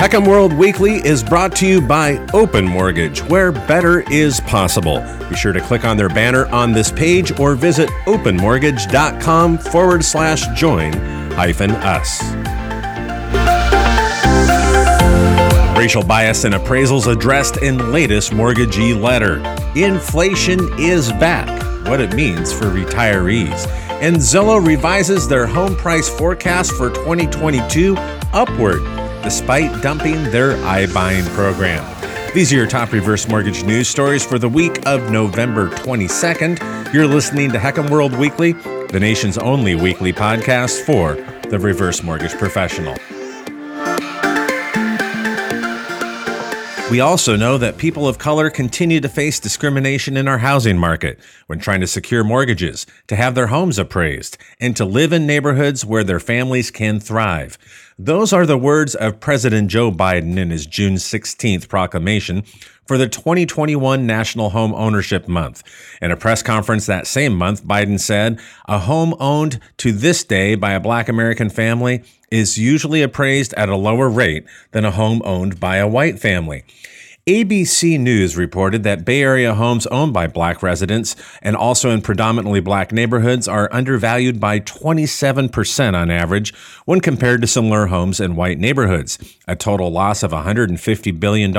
HECM World Weekly is brought to you by Open Mortgage, where better is possible. Be sure to click on their banner on this page or visit openmortgage.com forward slash join hyphen us. Racial bias in appraisals addressed in latest mortgagee letter. Inflation is back, what it means for retirees. And Zillow revises their home price forecast for 2022 upward despite dumping their iBuying program. These are your top reverse mortgage news stories for the week of November 22nd. You're listening to HECM World Weekly, the nation's only weekly podcast for the reverse mortgage professional. We also know that people of color continue to face discrimination in our housing market when trying to secure mortgages, to have their homes appraised, and to live in neighborhoods where their families can thrive. Those are the words of President Joe Biden in his June 16th proclamation for the 2021 National Home Ownership Month. In a press conference that same month, Biden said, A home owned to this day by a black American family is usually appraised at a lower rate than a home owned by a white family. ABC News reported that Bay Area homes owned by black residents and also in predominantly black neighborhoods are undervalued by 27% on average when compared to similar homes in white neighborhoods, a total loss of $150 billion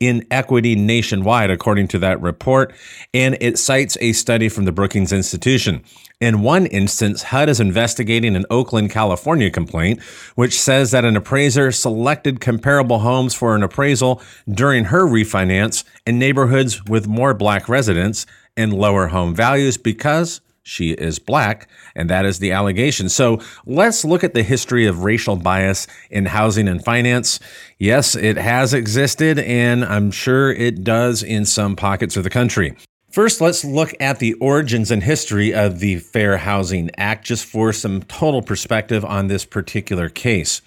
in equity nationwide, according to that report. And it cites a study from the Brookings Institution. In one instance, HUD is investigating an Oakland, California complaint, which says that an appraiser selected comparable homes for an appraisal during her refinance in neighborhoods with more black residents and lower home values because she is black, and that is the allegation. So let's look at the history of racial bias in housing and finance. Yes, it has existed, and I'm sure it does in some pockets of the country. First, let's look at the origins and history of the Fair Housing Act just for some total perspective on this particular case.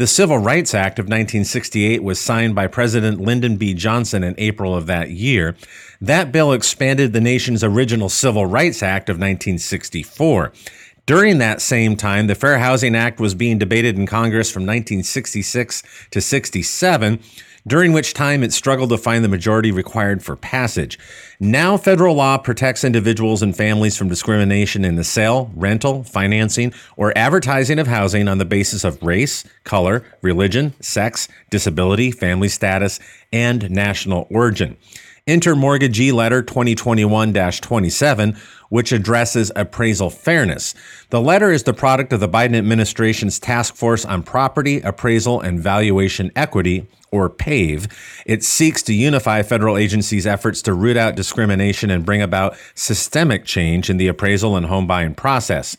The Civil Rights Act of 1968 was signed by President Lyndon B. Johnson in April of that year. That bill expanded the nation's original Civil Rights Act of 1964. During that same time, the Fair Housing Act was being debated in Congress from 1966 to 67 during which time it struggled to find the majority required for passage. Now, federal law protects individuals and families from discrimination in the sale, rental, financing, or advertising of housing on the basis of race, color, religion, sex, disability, family status, and national origin. Enter Mortgagee Letter 2021 27, which addresses appraisal fairness. The letter is the product of the Biden administration's Task Force on Property, Appraisal, and Valuation Equity, or PAVE. It seeks to unify federal agencies' efforts to root out discrimination and bring about systemic change in the appraisal and home buying process.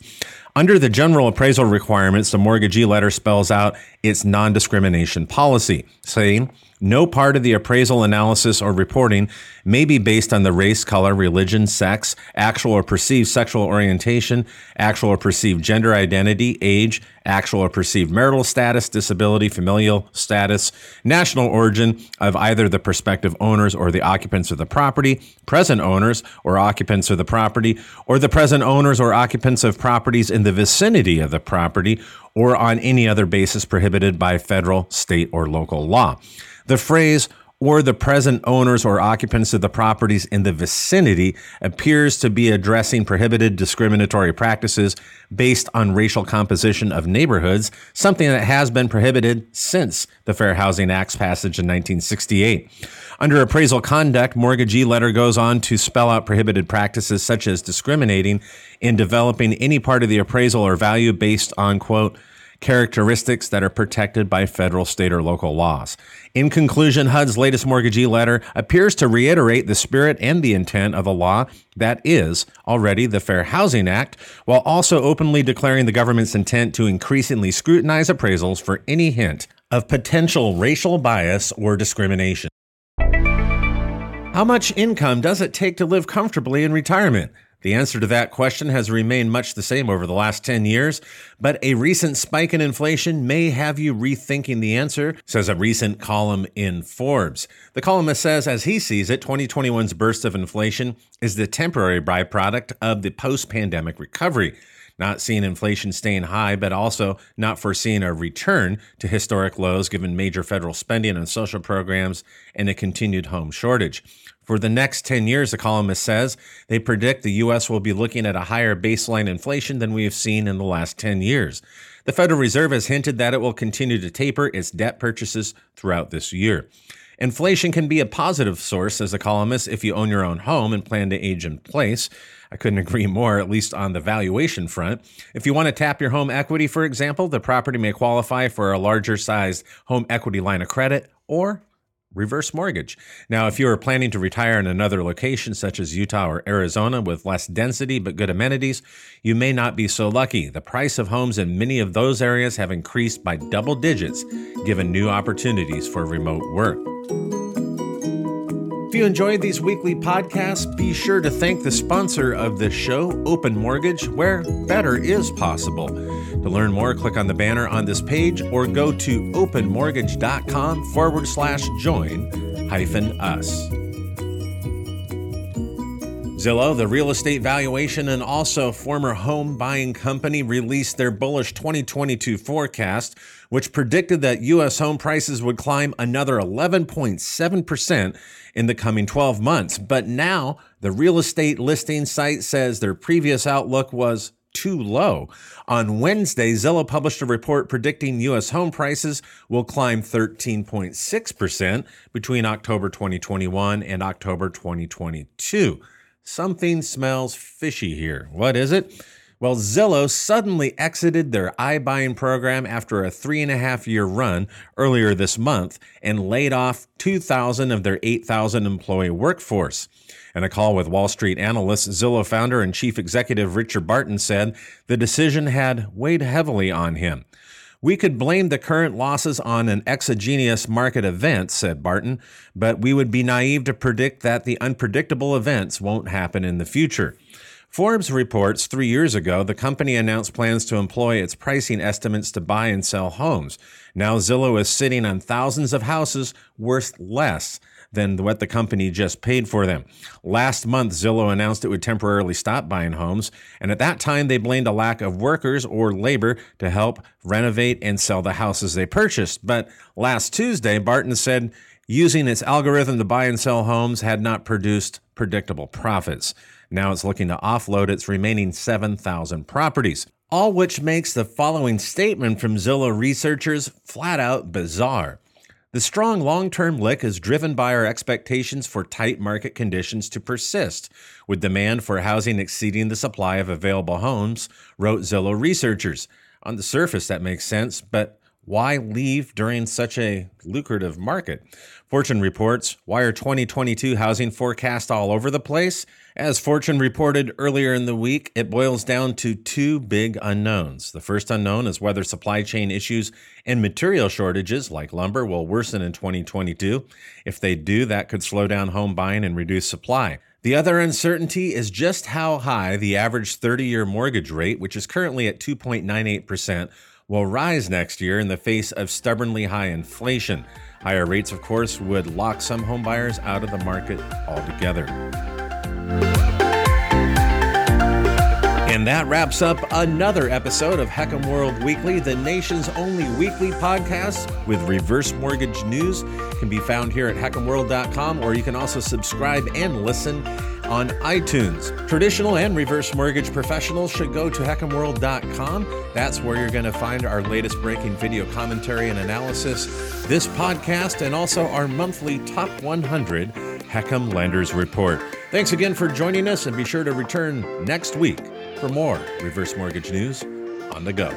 Under the general appraisal requirements, the mortgagee letter spells out its non discrimination policy, saying no part of the appraisal analysis or reporting may be based on the race, color, religion, sex, actual or perceived sexual orientation, actual or perceived gender identity, age, actual or perceived marital status, disability, familial status, national origin of either the prospective owners or the occupants of the property, present owners or occupants of the property, or the present owners or occupants of properties in the vicinity of the property, or on any other basis prohibited by federal, state, or local law. The phrase or the present owners or occupants of the properties in the vicinity appears to be addressing prohibited discriminatory practices based on racial composition of neighborhoods, something that has been prohibited since the Fair Housing Act's passage in 1968. Under appraisal conduct, mortgagee letter goes on to spell out prohibited practices such as discriminating in developing any part of the appraisal or value based on, quote, characteristics that are protected by federal, state, or local laws. In conclusion, HUD's latest mortgagee letter appears to reiterate the spirit and the intent of a law that is already the Fair Housing Act, while also openly declaring the government's intent to increasingly scrutinize appraisals for any hint of potential racial bias or discrimination. How much income does it take to live comfortably in retirement? The answer to that question has remained much the same over the last 10 years, but a recent spike in inflation may have you rethinking the answer, says a recent column in Forbes. The columnist says, as he sees it, 2021's burst of inflation is the temporary byproduct of the post pandemic recovery. Not seeing inflation staying high, but also not foreseeing a return to historic lows given major federal spending on social programs and a continued home shortage. For the next 10 years, the columnist says, they predict the U.S. will be looking at a higher baseline inflation than we have seen in the last 10 years. The Federal Reserve has hinted that it will continue to taper its debt purchases throughout this year. Inflation can be a positive source, as a columnist, if you own your own home and plan to age in place. I couldn't agree more, at least on the valuation front. If you want to tap your home equity, for example, the property may qualify for a larger sized home equity line of credit or reverse mortgage. Now, if you are planning to retire in another location, such as Utah or Arizona, with less density but good amenities, you may not be so lucky. The price of homes in many of those areas have increased by double digits, given new opportunities for remote work. If you enjoyed these weekly podcasts, be sure to thank the sponsor of this show, Open Mortgage, where better is possible. To learn more, click on the banner on this page or go to openmortgage.com forward slash join hyphen us. Zillow, the real estate valuation and also former home buying company, released their bullish 2022 forecast, which predicted that U.S. home prices would climb another 11.7% in the coming 12 months. But now, the real estate listing site says their previous outlook was too low. On Wednesday, Zillow published a report predicting U.S. home prices will climb 13.6% between October 2021 and October 2022. Something smells fishy here. What is it? Well, Zillow suddenly exited their iBuying program after a three and a half year run earlier this month and laid off 2,000 of their 8,000 employee workforce. In a call with Wall Street analysts, Zillow founder and chief executive Richard Barton said the decision had weighed heavily on him. We could blame the current losses on an exogenous market event, said Barton, but we would be naive to predict that the unpredictable events won't happen in the future. Forbes reports three years ago, the company announced plans to employ its pricing estimates to buy and sell homes. Now Zillow is sitting on thousands of houses worth less than what the company just paid for them. Last month, Zillow announced it would temporarily stop buying homes, and at that time, they blamed a lack of workers or labor to help renovate and sell the houses they purchased. But last Tuesday, Barton said using its algorithm to buy and sell homes had not produced predictable profits. Now it's looking to offload its remaining 7,000 properties. All which makes the following statement from Zillow researchers flat out bizarre. The strong long term lick is driven by our expectations for tight market conditions to persist, with demand for housing exceeding the supply of available homes, wrote Zillow researchers. On the surface, that makes sense, but why leave during such a lucrative market? Fortune reports why are 2022 housing forecasts all over the place? As Fortune reported earlier in the week, it boils down to two big unknowns. The first unknown is whether supply chain issues and material shortages like lumber will worsen in 2022. If they do, that could slow down home buying and reduce supply. The other uncertainty is just how high the average 30 year mortgage rate, which is currently at 2.98%, will rise next year in the face of stubbornly high inflation. Higher rates, of course, would lock some homebuyers out of the market altogether. And that wraps up another episode of HECM World Weekly, the nation's only weekly podcast with reverse mortgage news. Can be found here at hecmworld.com, or you can also subscribe and listen on iTunes. Traditional and reverse mortgage professionals should go to HECMWorld.com. That's where you're going to find our latest breaking video commentary and analysis, this podcast, and also our monthly Top 100 HECM Lenders Report. Thanks again for joining us, and be sure to return next week for more reverse mortgage news on the go.